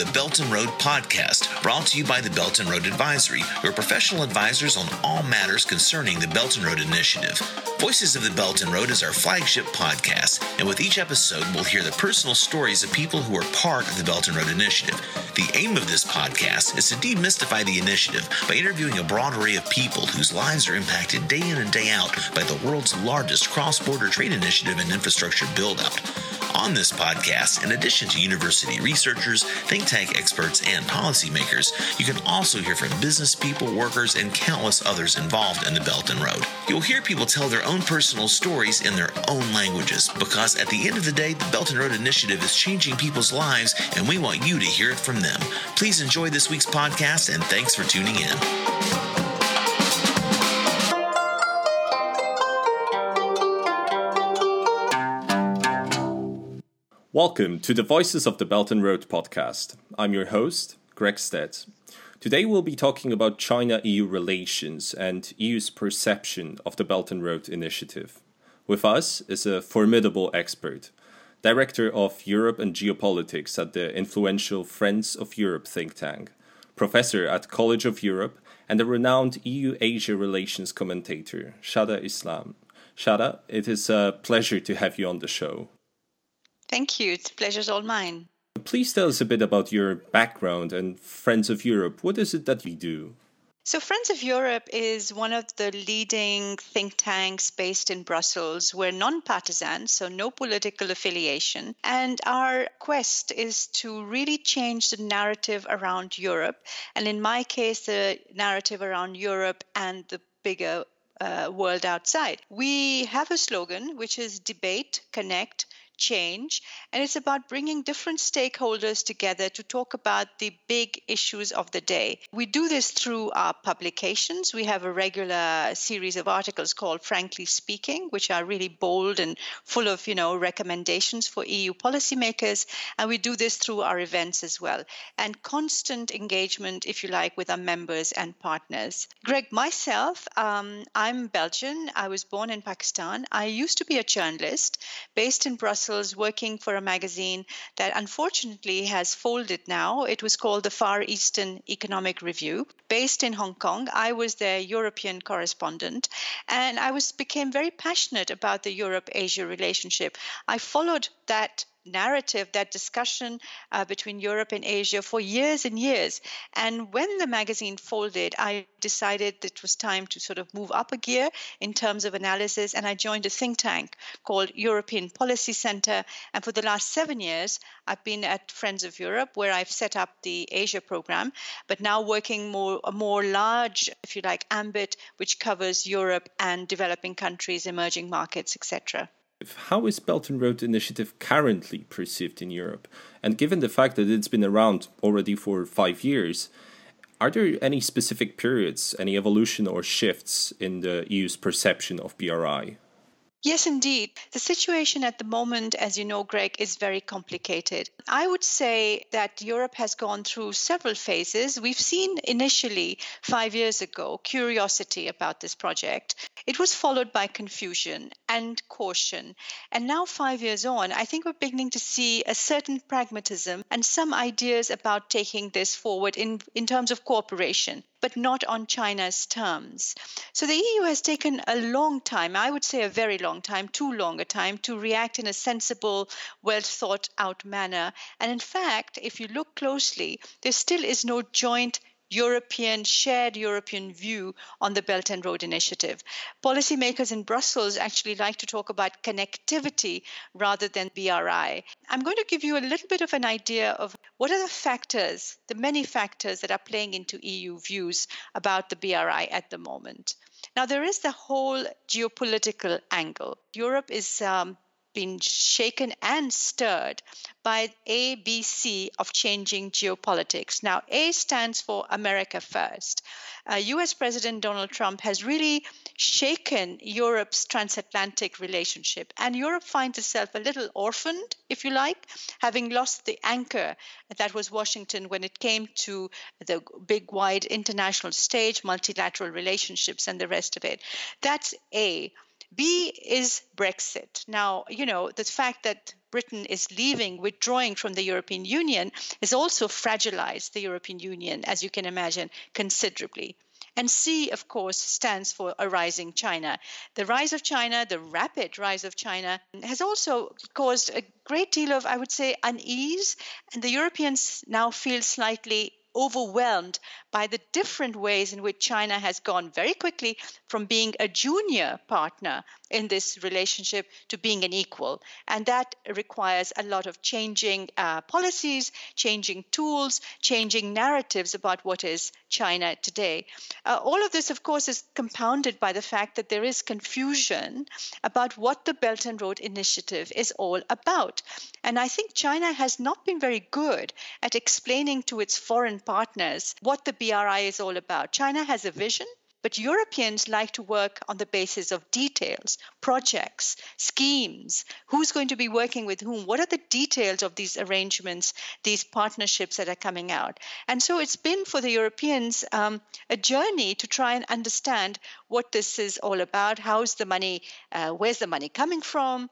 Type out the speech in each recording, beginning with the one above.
the Belt and Road podcast, brought to you by the Belt and Road Advisory, your professional advisors on all matters concerning the Belt and Road Initiative. Voices of the Belt and Road is our flagship podcast, and with each episode, we'll hear the personal stories of people who are part of the Belt and Road Initiative. The aim of this podcast is to demystify the initiative by interviewing a broad array of people whose lives are impacted day in and day out by the world's largest cross border trade initiative and infrastructure build out. On this podcast, in addition to university researchers, think tank experts, and policymakers, you can also hear from business people, workers, and countless others involved in the Belt and Road. You'll hear people tell their own personal stories in their own languages because at the end of the day, the Belt and Road Initiative is changing people's lives, and we want you to hear it from them. Please enjoy this week's podcast, and thanks for tuning in. Welcome to the Voices of the Belt and Road podcast. I'm your host, Greg Stead. Today we'll be talking about China EU relations and EU's perception of the Belt and Road initiative. With us is a formidable expert, Director of Europe and Geopolitics at the influential Friends of Europe think tank, Professor at College of Europe, and a renowned EU Asia relations commentator, Shada Islam. Shada, it is a pleasure to have you on the show. Thank you. It's pleasure's all mine. Please tell us a bit about your background and Friends of Europe. What is it that you do? So, Friends of Europe is one of the leading think tanks based in Brussels. We're non-partisan, so no political affiliation. And our quest is to really change the narrative around Europe. And in my case, the narrative around Europe and the bigger uh, world outside. We have a slogan, which is debate, connect, change. And it's about bringing different stakeholders together to talk about the big issues of the day. We do this through our publications. We have a regular series of articles called Frankly Speaking, which are really bold and full of, you know, recommendations for EU policymakers. And we do this through our events as well. And constant engagement, if you like, with our members and partners. Greg, myself, um, I'm Belgian. I was born in Pakistan. I used to be a journalist based in Brussels Brussels working for a magazine that unfortunately has folded now. It was called the Far Eastern Economic Review. Based in Hong Kong, I was their European correspondent and I was became very passionate about the Europe-Asia relationship. I followed that narrative, that discussion uh, between Europe and Asia for years and years. And when the magazine folded, I decided it was time to sort of move up a gear in terms of analysis. And I joined a think tank called European Policy Center. And for the last seven years, I've been at Friends of Europe, where I've set up the Asia program, but now working more a more large, if you like, ambit, which covers Europe and developing countries, emerging markets, etc. How is Belt and Road Initiative currently perceived in Europe? And given the fact that it's been around already for five years, are there any specific periods, any evolution or shifts in the EU's perception of BRI? Yes, indeed. The situation at the moment, as you know, Greg, is very complicated. I would say that Europe has gone through several phases. We've seen initially, five years ago, curiosity about this project. It was followed by confusion and caution. And now, five years on, I think we're beginning to see a certain pragmatism and some ideas about taking this forward in, in terms of cooperation but not on China's terms. So the EU has taken a long time, I would say a very long time, too long a time, to react in a sensible, well thought out manner. And in fact, if you look closely, there still is no joint European, shared European view on the Belt and Road Initiative. Policymakers in Brussels actually like to talk about connectivity rather than BRI. I'm going to give you a little bit of an idea of what are the factors, the many factors that are playing into EU views about the BRI at the moment. Now, there is the whole geopolitical angle. Europe is um, been shaken and stirred by ABC of changing geopolitics. Now, A stands for America First. Uh, US President Donald Trump has really shaken Europe's transatlantic relationship, and Europe finds itself a little orphaned, if you like, having lost the anchor that was Washington when it came to the big, wide international stage, multilateral relationships, and the rest of it. That's A. B is Brexit. Now, you know, the fact that Britain is leaving, withdrawing from the European Union, has also fragilized the European Union, as you can imagine, considerably. And C, of course, stands for a rising China. The rise of China, the rapid rise of China, has also caused a great deal of, I would say, unease. And the Europeans now feel slightly overwhelmed by the different ways in which China has gone very quickly from being a junior partner in this relationship to being an equal. And that requires a lot of changing uh, policies, changing tools, changing narratives about what is China today. Uh, all of this, of course, is compounded by the fact that there is confusion about what the Belt and Road Initiative is all about. And I think China has not been very good at explaining to its foreign partners what the BRI is all about. China has a vision. But Europeans like to work on the basis of details, projects, schemes, who's going to be working with whom, what are the details of these arrangements, these partnerships that are coming out. And so it's been for the Europeans um, a journey to try and understand what this is all about, how's the money, uh, where's the money coming from,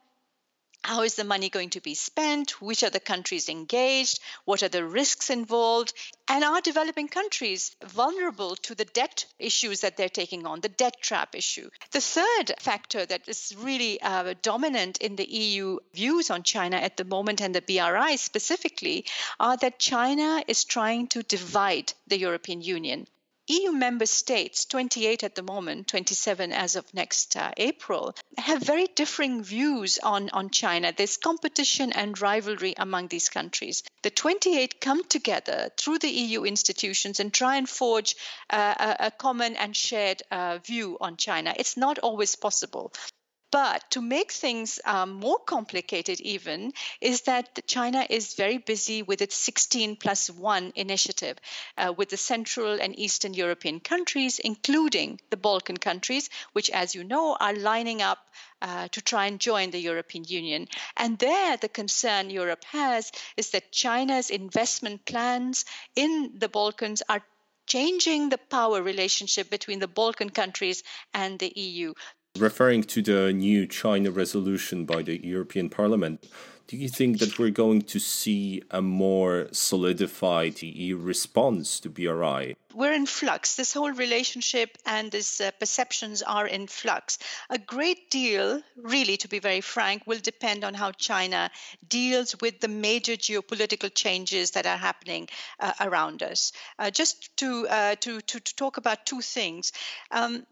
how is the money going to be spent? Which are the countries engaged? What are the risks involved? And are developing countries vulnerable to the debt issues that they're taking on, the debt trap issue? The third factor that is really uh, dominant in the EU views on China at the moment, and the BRI specifically, are that China is trying to divide the European Union. EU member states, 28 at the moment, 27 as of next uh, April, have very differing views on, on China. There's competition and rivalry among these countries. The 28 come together through the EU institutions and try and forge uh, a, a, common and shared uh, view on China. It's not always possible. But to make things um, more complicated, even, is that China is very busy with its 16 plus 1 initiative uh, with the Central and Eastern European countries, including the Balkan countries, which, as you know, are lining up uh, to try and join the European Union. And there, the concern Europe has is that China's investment plans in the Balkans are changing the power relationship between the Balkan countries and the EU. Referring to the new China resolution by the European Parliament, do you think that we're going to see a more solidified EU response to BRI? We're in flux. This whole relationship and these uh, perceptions are in flux. A great deal, really, to be very frank, will depend on how China deals with the major geopolitical changes that are happening uh, around us. Uh, just to, uh, to, to, to, talk about two things. Um,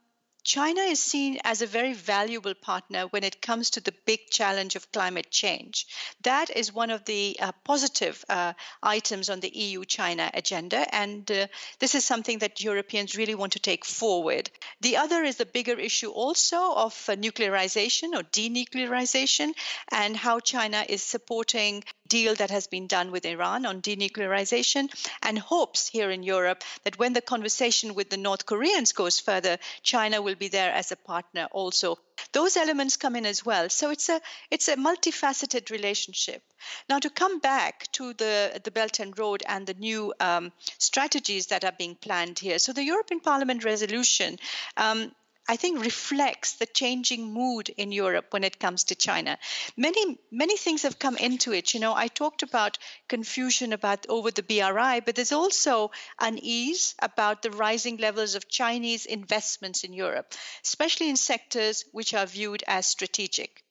China is seen as a very valuable partner when it comes to the big challenge of climate change. That is one of the uh, positive uh, items on the EU China agenda, and uh, this is something that Europeans really want to take forward. The other is the bigger issue also of uh, nuclearization or denuclearization and how China is supporting deal that has been done with Iran on denuclearization and hopes here in Europe that when the conversation with the North Koreans goes further, China will be there as a partner also. Those elements come in as well. So it's a it's a multifaceted relationship. Now to come back to the the Belt and Road and the new um, strategies that are being planned here. So the European Parliament resolution um, I think reflects the changing mood in Europe when it comes to China. Many many things have come into it. You know, I talked about confusion about over the BRI, but there's also unease about the rising levels of Chinese investments in Europe, especially in sectors which are viewed as strategic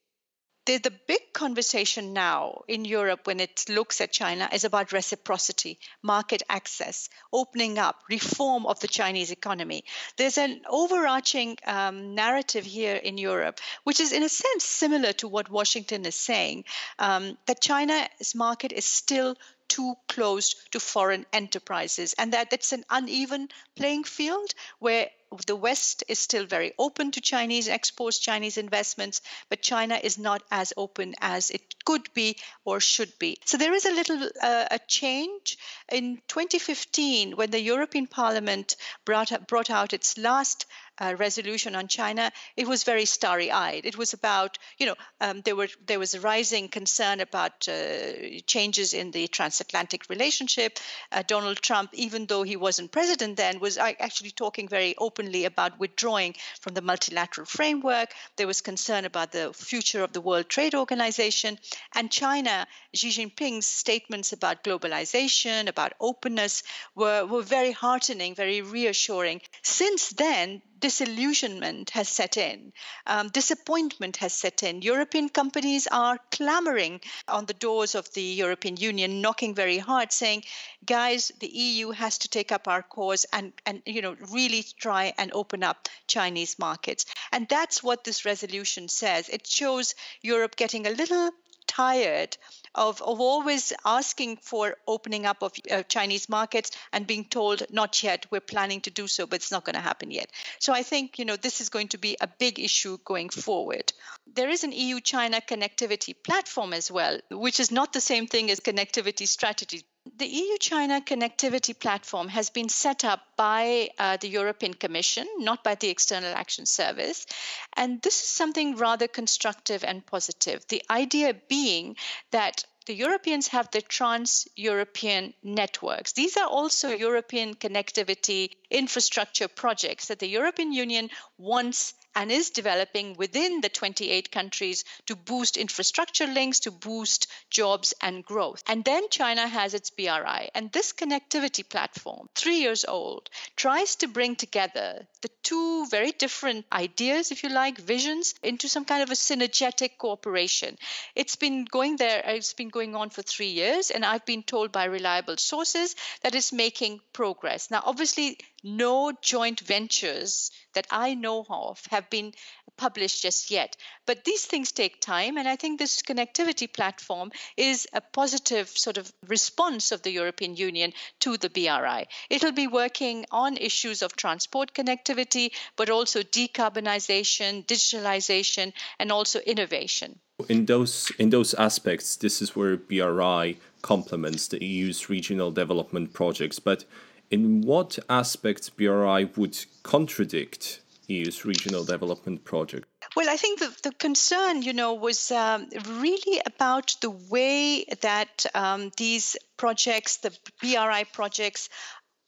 the, the big conversation now in Europe when it looks at China is about reciprocity, market access, opening up, reform of the Chinese economy. There's an overarching um, narrative here in Europe, which is in a sense similar to what Washington is saying, um, that China's market is still too closed to foreign enterprises and that it's an uneven playing field where the West is still very open to Chinese exports, Chinese investments, but China is not as open as it could be or should be. So there is a little uh, a change in 2015 when the European Parliament brought brought out its last uh, resolution on China, it was very starry-eyed. It was about, you know, um, there were there was a rising concern about uh, changes in the transatlantic relationship. Uh, Donald Trump, even though he wasn't president then, was actually talking very openly openly about withdrawing from the multilateral framework. There was concern about the future of the World Trade Organization. And China, Xi Jinping's statements about globalization, about openness, were, were very heartening, very reassuring. Since then, disillusionment has set in, um, disappointment has set in. European companies are clamoring on the doors of the European Union, knocking very hard, saying, "Guys, the EU has to take up our cause and and you know really try and open up Chinese markets." And that's what this resolution says. It shows Europe getting a little tired of, of always asking for opening up of uh, Chinese markets and being told, not yet, we're planning to do so, but it's not going to happen yet. So I think, you know, this is going to be a big issue going forward. There is an EU China connectivity platform as well, which is not the same thing as connectivity strategy. The EU China connectivity platform has been set up by uh, the European Commission, not by the External Action Service. And this is something rather constructive and positive. The idea being that the Europeans have the trans European networks. These are also European connectivity infrastructure projects that the European Union wants and is developing within the 28 countries to boost infrastructure links, to boost jobs and growth. And then China has its BRI. And this connectivity platform, three years old, tries to bring together the two very different ideas, if you like, visions into some kind of a synergetic cooperation. It's been going there, it's been going on for three years, and I've been told by reliable sources that it's making progress. Now, obviously, no joint ventures that I know of have been published just yet. But these things take time, and I think this connectivity platform is a positive sort of response of the European Union to the BRI. It'll be working on issues of transport connectivity, but also decarbonization, digitalization, and also innovation. In those in those aspects, this is where BRI complements the EU's regional development projects. But in what aspects BRI would contradict EU's regional development project? Well, I think the, the concern, you know, was um, really about the way that um, these projects, the BRI projects,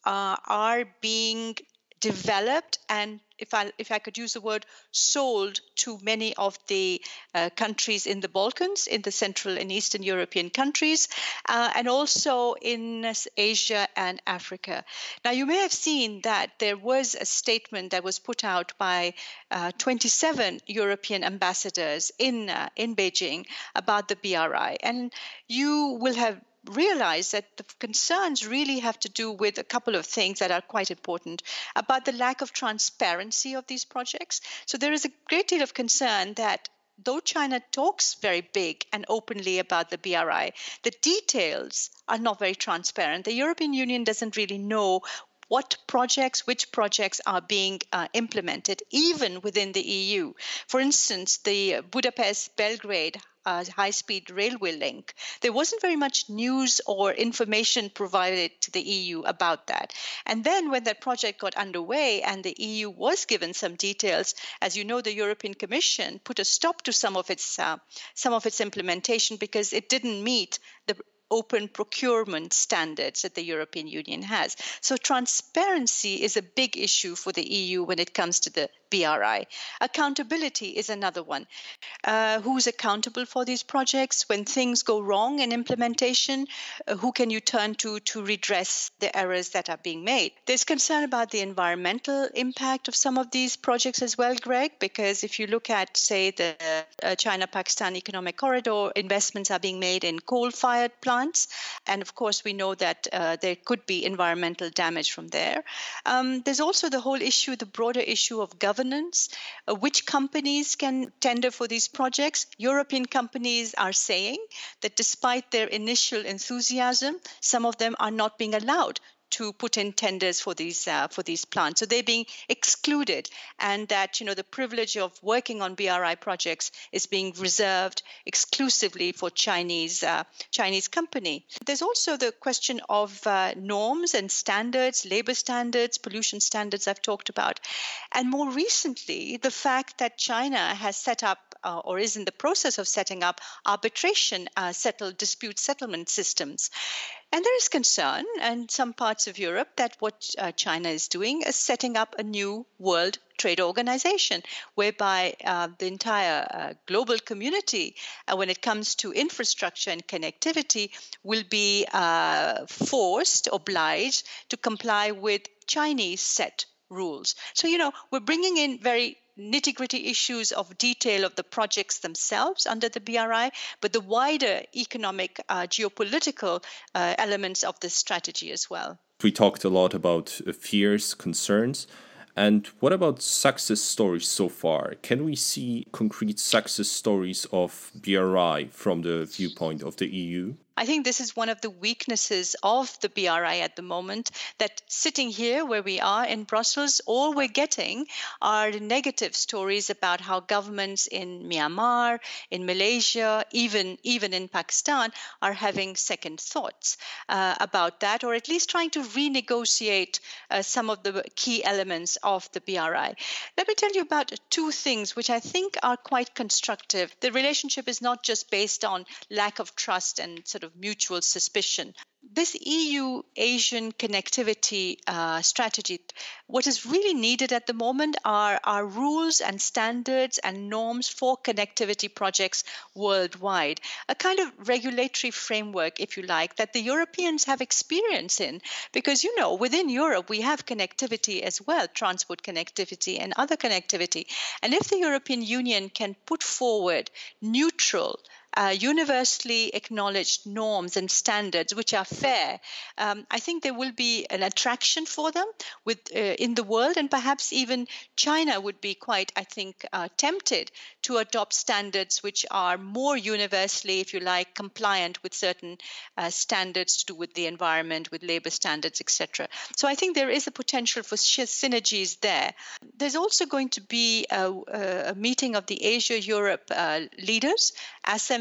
uh, are being developed and if I if I could use the word sold to many of the uh, countries in the Balkans, in the Central and Eastern European countries, uh, and also in Asia and Africa. Now you may have seen that there was a statement that was put out by uh, 27 European ambassadors in uh, in Beijing about the BRI, and you will have realize that the concerns really have to do with a couple of things that are quite important about the lack of transparency of these projects. So there is a great deal of concern that though China talks very big and openly about the BRI, the details are not very transparent. The European Union doesn't really know what projects, which projects are being uh, implemented, even within the EU. For instance, the Budapest Belgrade high speed railway link, there wasn't very much news or information provided to the EU about that. And then when that project got underway and the EU was given some details, as you know, the European Commission put a stop to some of its uh, some of its implementation because it didn't meet the open procurement standards that the European Union has. So transparency is a big issue for the EU when it comes to the BRI. Accountability is another one. Uh, who's accountable for these projects? When things go wrong in implementation, uh, who can you turn to to redress the errors that are being made? There's concern about the environmental impact of some of these projects as well, Greg, because if you look at, say, the uh, China Pakistan Economic Corridor, investments are being made in coal fired plants. And of course, we know that uh, there could be environmental damage from there. Um, there's also the whole issue, the broader issue of governance governance, uh, which companies can tender for these projects. European companies are saying that despite their initial enthusiasm, some of them are not being allowed to put in tenders for these uh, for these plants. So they're being excluded, and that you know the privilege of working on BRI projects is being reserved exclusively for Chinese uh, Chinese company. There's also the question of uh, norms and standards, labor standards, pollution standards I've talked about, and more recently the fact that China has set up uh, or is in the process of setting up arbitration uh, settled dispute settlement systems. And there is concern in some parts of Europe that what uh, China is doing is setting up a new world trade organization whereby uh, the entire uh, global community, uh, when it comes to infrastructure and connectivity, will be uh, forced, obliged to comply with Chinese set rules. So, you know, we're bringing in very nitty gritty issues of detail of the projects themselves under the BRI, but the wider economic, uh, geopolitical uh, elements of this strategy as well. We talked a lot about uh, fears, concerns. And what about success stories so far? Can we see concrete success stories of BRI from the viewpoint of the EU? I think this is one of the weaknesses of the BRI at the moment that sitting here where we are in Brussels, all we're getting are negative stories about how governments in Myanmar, in Malaysia, even, even in Pakistan are having second thoughts uh, about that, or at least trying to renegotiate uh, some of the key elements of the BRI. Let me tell you about two things which I think are quite constructive. The relationship is not just based on lack of trust and sort of of mutual suspicion. This EU Asian connectivity uh, strategy, what is really needed at the moment are, are rules and standards and norms for connectivity projects worldwide. A kind of regulatory framework, if you like, that the Europeans have experience in. Because, you know, within Europe, we have connectivity as well, transport connectivity and other connectivity. And if the European Union can put forward neutral, uh, universally acknowledged norms and standards which are fair, um, I think there will be an attraction for them with uh, in the world, and perhaps even China would be quite, I think, uh, tempted to adopt standards which are more universally, if you like, compliant with certain uh, standards to do with the environment, with labor standards, etc. So I think there is a potential for synergies there. There's also going to be a, a meeting of the Asia Europe uh, leaders,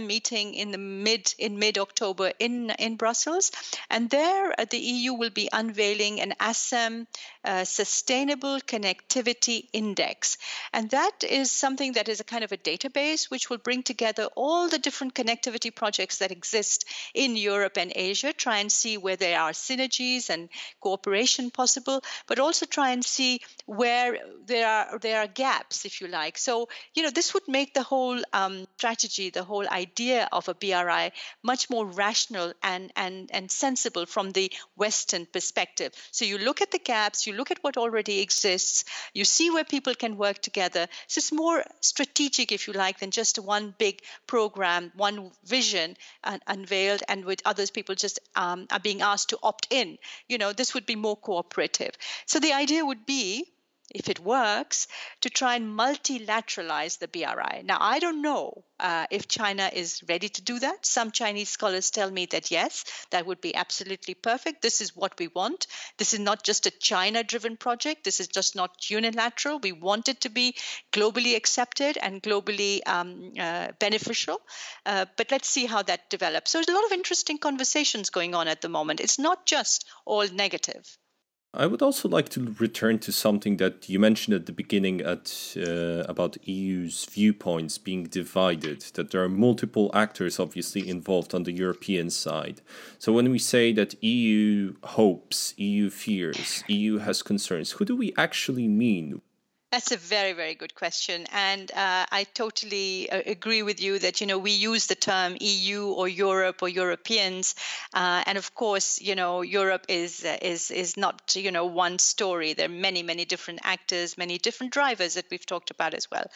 Meeting in the mid in mid October in in Brussels, and there uh, the EU will be unveiling an ASEM uh, Sustainable Connectivity Index, and that is something that is a kind of a database which will bring together all the different connectivity projects that exist in Europe and Asia, try and see where there are synergies and cooperation possible, but also try and see where there are there are gaps, if you like. So you know this would make the whole um, strategy, the whole idea idea of a BRI much more rational and, and, and sensible from the Western perspective. So you look at the gaps, you look at what already exists, you see where people can work together. So it's more strategic, if you like, than just one big program, one vision uh, unveiled, and with others people just um, are being asked to opt in. You know, this would be more cooperative. So the idea would be if it works, to try and multilateralize the BRI. Now, I don't know uh, if China is ready to do that. Some Chinese scholars tell me that yes, that would be absolutely perfect. This is what we want. This is not just a China driven project. This is just not unilateral. We want it to be globally accepted and globally um, uh, beneficial. Uh, but let's see how that develops. So, there's a lot of interesting conversations going on at the moment. It's not just all negative. I would also like to return to something that you mentioned at the beginning at uh, about EU's viewpoints being divided. That there are multiple actors obviously involved on the European side. So when we say that EU hopes, EU fears, EU has concerns, who do we actually mean? That's a very, very good question. And uh, I totally uh, agree with you that, you know, we use the term EU or Europe or Europeans. Uh, and of course, you know, Europe is, uh, is, is not, you know, one story. There are many, many different actors, many different drivers that we've talked about as well.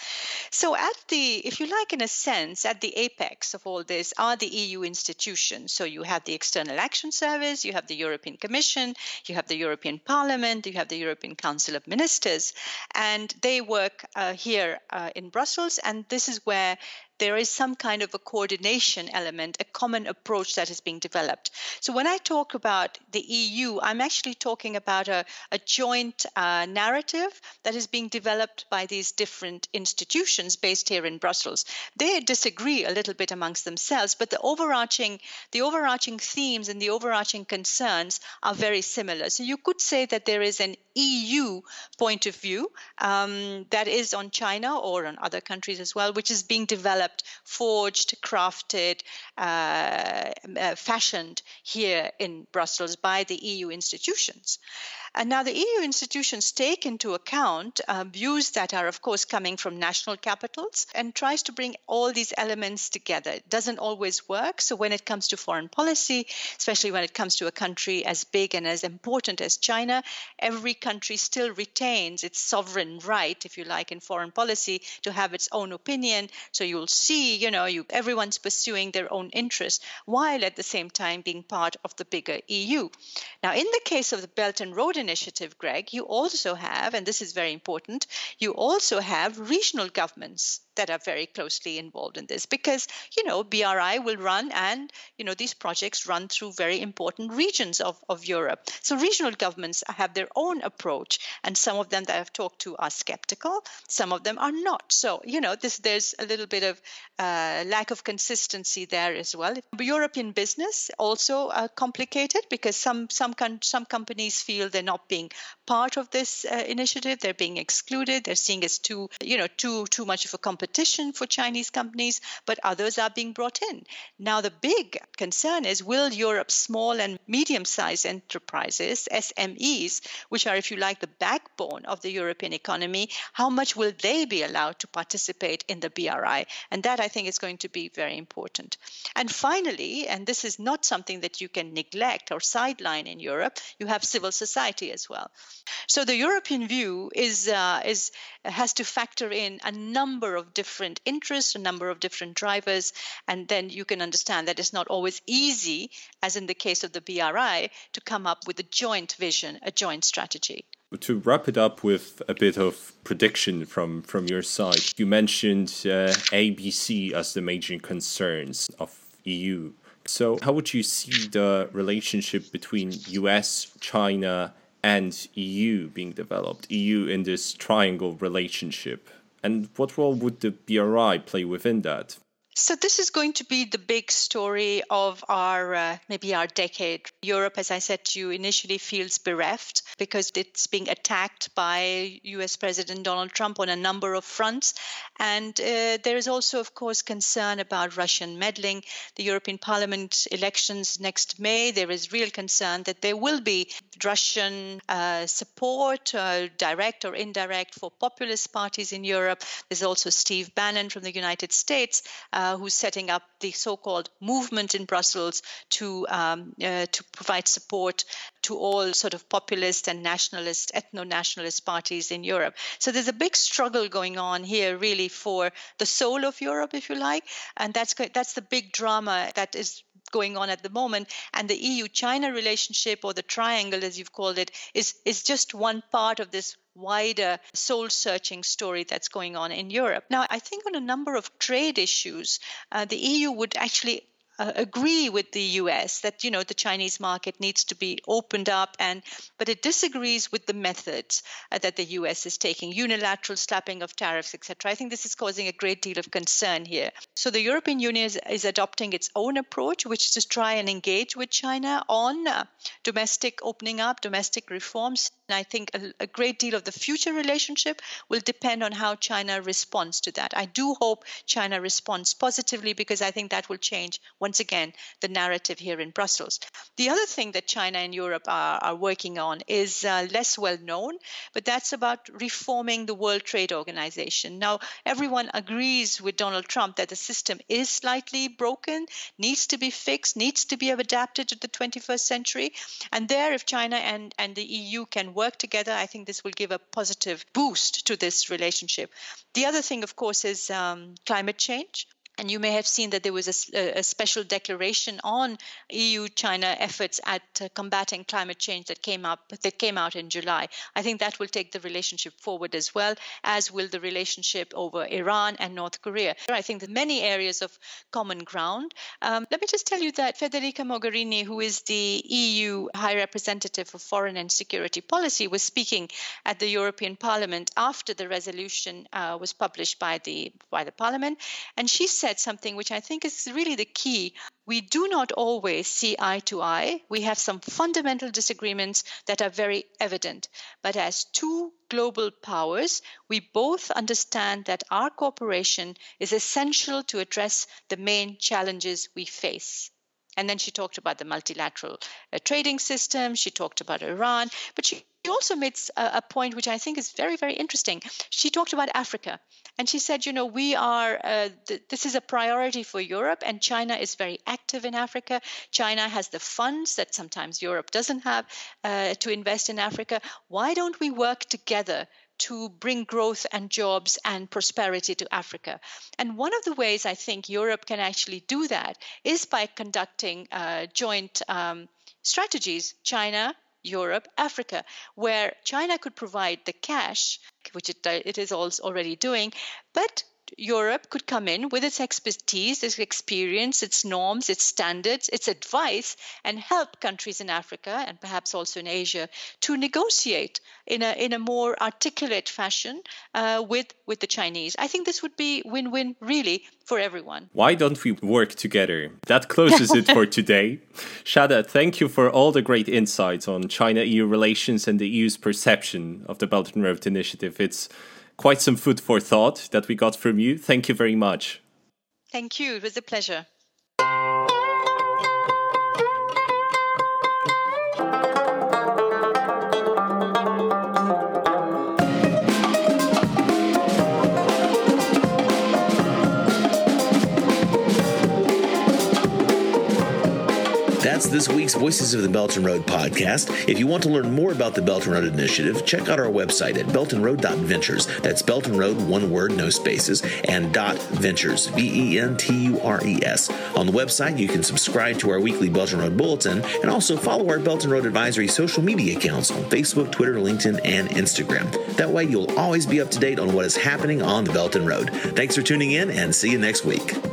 So at the, if you like, in a sense, at the apex of all this are the EU institutions. So you have the External Action Service, you have the European Commission, you have the European Parliament, you have the European Council of Ministers. And and they work uh, here uh, in Brussels. And this is where there is some kind of a coordination element, a common approach that is being developed. So when I talk about the EU, I'm actually talking about a, a joint uh, narrative that is being developed by these different institutions based here in Brussels. They disagree a little bit amongst themselves, but the overarching the overarching themes and the overarching concerns are very similar. So you could say that there is an EU point of view um, that is on China or on other countries as well, which is being developed, forged, crafted, uh, uh, fashioned here in Brussels by the EU institutions. And now the EU institutions take into account uh, views that are, of course, coming from national capitals and tries to bring all these elements together. It doesn't always work. So when it comes to foreign policy, especially when it comes to a country as big and as important as China, every country still retains its sovereign right, if you like, in foreign policy to have its own opinion. So you'll see, you know, you, everyone's pursuing their own interests while at the same time being part of the bigger EU. Now, in the case of the Belt and Road initiative, Greg, you also have, and this is very important, you also have regional governments that are very closely involved in this because you know BRI will run and you know these projects run through very important regions of, of Europe. So regional governments have their own approach and some of them that I've talked to are skeptical, some of them are not. So you know this there's a little bit of uh, lack of consistency there as well. European business also uh, complicated because some some some companies feel they're not being part of this uh, initiative, they're being excluded, they're seeing as too you know too too much of a competition for Chinese companies, but others are being brought in. Now, the big concern is will Europe's small and medium sized enterprises, SMEs, which are, if you like, the backbone of the European economy, how much will they be allowed to participate in the BRI? And that I think is going to be very important. And finally, and this is not something that you can neglect or sideline in Europe, you have civil society as well. So the European view is, uh, is has to factor in a number of different interests, a number of different drivers, and then you can understand that it's not always easy, as in the case of the BRI, to come up with a joint vision, a joint strategy. To wrap it up with a bit of prediction from, from your side, you mentioned uh, ABC as the major concerns of EU. So, how would you see the relationship between US, China, and EU being developed? EU in this triangle relationship? And what role would the BRI play within that? So this is going to be the big story of our uh, maybe our decade. Europe, as I said to you, initially feels bereft because it's being attacked by U.S. President Donald Trump on a number of fronts, and uh, there is also, of course, concern about Russian meddling. The European Parliament elections next May. There is real concern that there will be Russian uh, support, uh, direct or indirect, for populist parties in Europe. There's also Steve Bannon from the United States uh, who's setting up the so-called movement in Brussels to um, uh, to provide support to all sort of populist and nationalist, ethno-nationalist parties in Europe. So there's a big struggle going on here, really, for the soul of Europe, if you like, and that's that's the big drama that is going on at the moment. And the EU China relationship, or the triangle as you've called it, is, is just one part of this wider soul searching story that's going on in Europe. Now, I think on a number of trade issues, uh, the EU would actually uh, agree with the US that you know the Chinese market needs to be opened up and but it disagrees with the methods uh, that the US is taking unilateral slapping of tariffs etc I think this is causing a great deal of concern here. So the European Union is, is adopting its own approach which is to try and engage with China on uh, domestic opening up domestic reforms and I think a, a great deal of the future relationship will depend on how China responds to that I do hope China responds positively because I think that will change once again, the narrative here in Brussels. The other thing that China and Europe are, are working on is uh, less well known, but that's about reforming the World Trade Organization. Now, everyone agrees with Donald Trump that the system is slightly broken, needs to be fixed, needs to be adapted to the 21st century. And there, if China and, and the EU can work together, I think this will give a positive boost to this relationship. The other thing, of course, is um, climate change. And you may have seen that there was a, a special declaration on EU-China efforts at uh, combating climate change that came up that came out in July. I think that will take the relationship forward as well, as will the relationship over Iran and North Korea. I think that many areas of common ground. Um, let me just tell you that Federica Mogherini, who is the EU High Representative for Foreign and Security Policy, was speaking at the European Parliament after the resolution uh, was published by the by the Parliament, and she said said something which I think is really the key. We do not always see eye to eye. We have some fundamental disagreements that are very evident. But as two global powers, we both understand that our cooperation is essential to address the main challenges we face. And then she talked about the multilateral uh, trading system. She talked about Iran, but she also made a, a, point which I think is very, very interesting. She talked about Africa, and she said, you know, we are uh, th- this is a priority for Europe, and China is very active in Africa. China has the funds that sometimes Europe doesn't have uh, to invest in Africa. Why don't we work together to bring growth and jobs and prosperity to Africa. And one of the ways I think Europe can actually do that is by conducting uh, joint um, strategies, China, Europe, Africa, where China could provide the cash, which it, uh, it is already doing, but Europe could come in with its expertise, its experience, its norms, its standards, its advice, and help countries in Africa and perhaps also in Asia to negotiate in a in a more articulate fashion uh, with with the Chinese. I think this would be win-win really for everyone. Why don't we work together? That closes it for today. Shada, thank you for all the great insights on China-EU relations and the EU's perception of the Belt and Road Initiative. It's quite some food for thought that we got from you. Thank you very much. Thank you. It was a pleasure. This week's Voices of the Belt and Road podcast. If you want to learn more about the Belt and Road Initiative, check out our website at beltandroad.ventures. That's Belt and Road, one word, no spaces, and dot ventures, V E N T U R E S. On the website, you can subscribe to our weekly Belt and Road Bulletin and also follow our Belt and Road Advisory social media accounts on Facebook, Twitter, LinkedIn, and Instagram. That way, you'll always be up to date on what is happening on the Belt and Road. Thanks for tuning in and see you next week.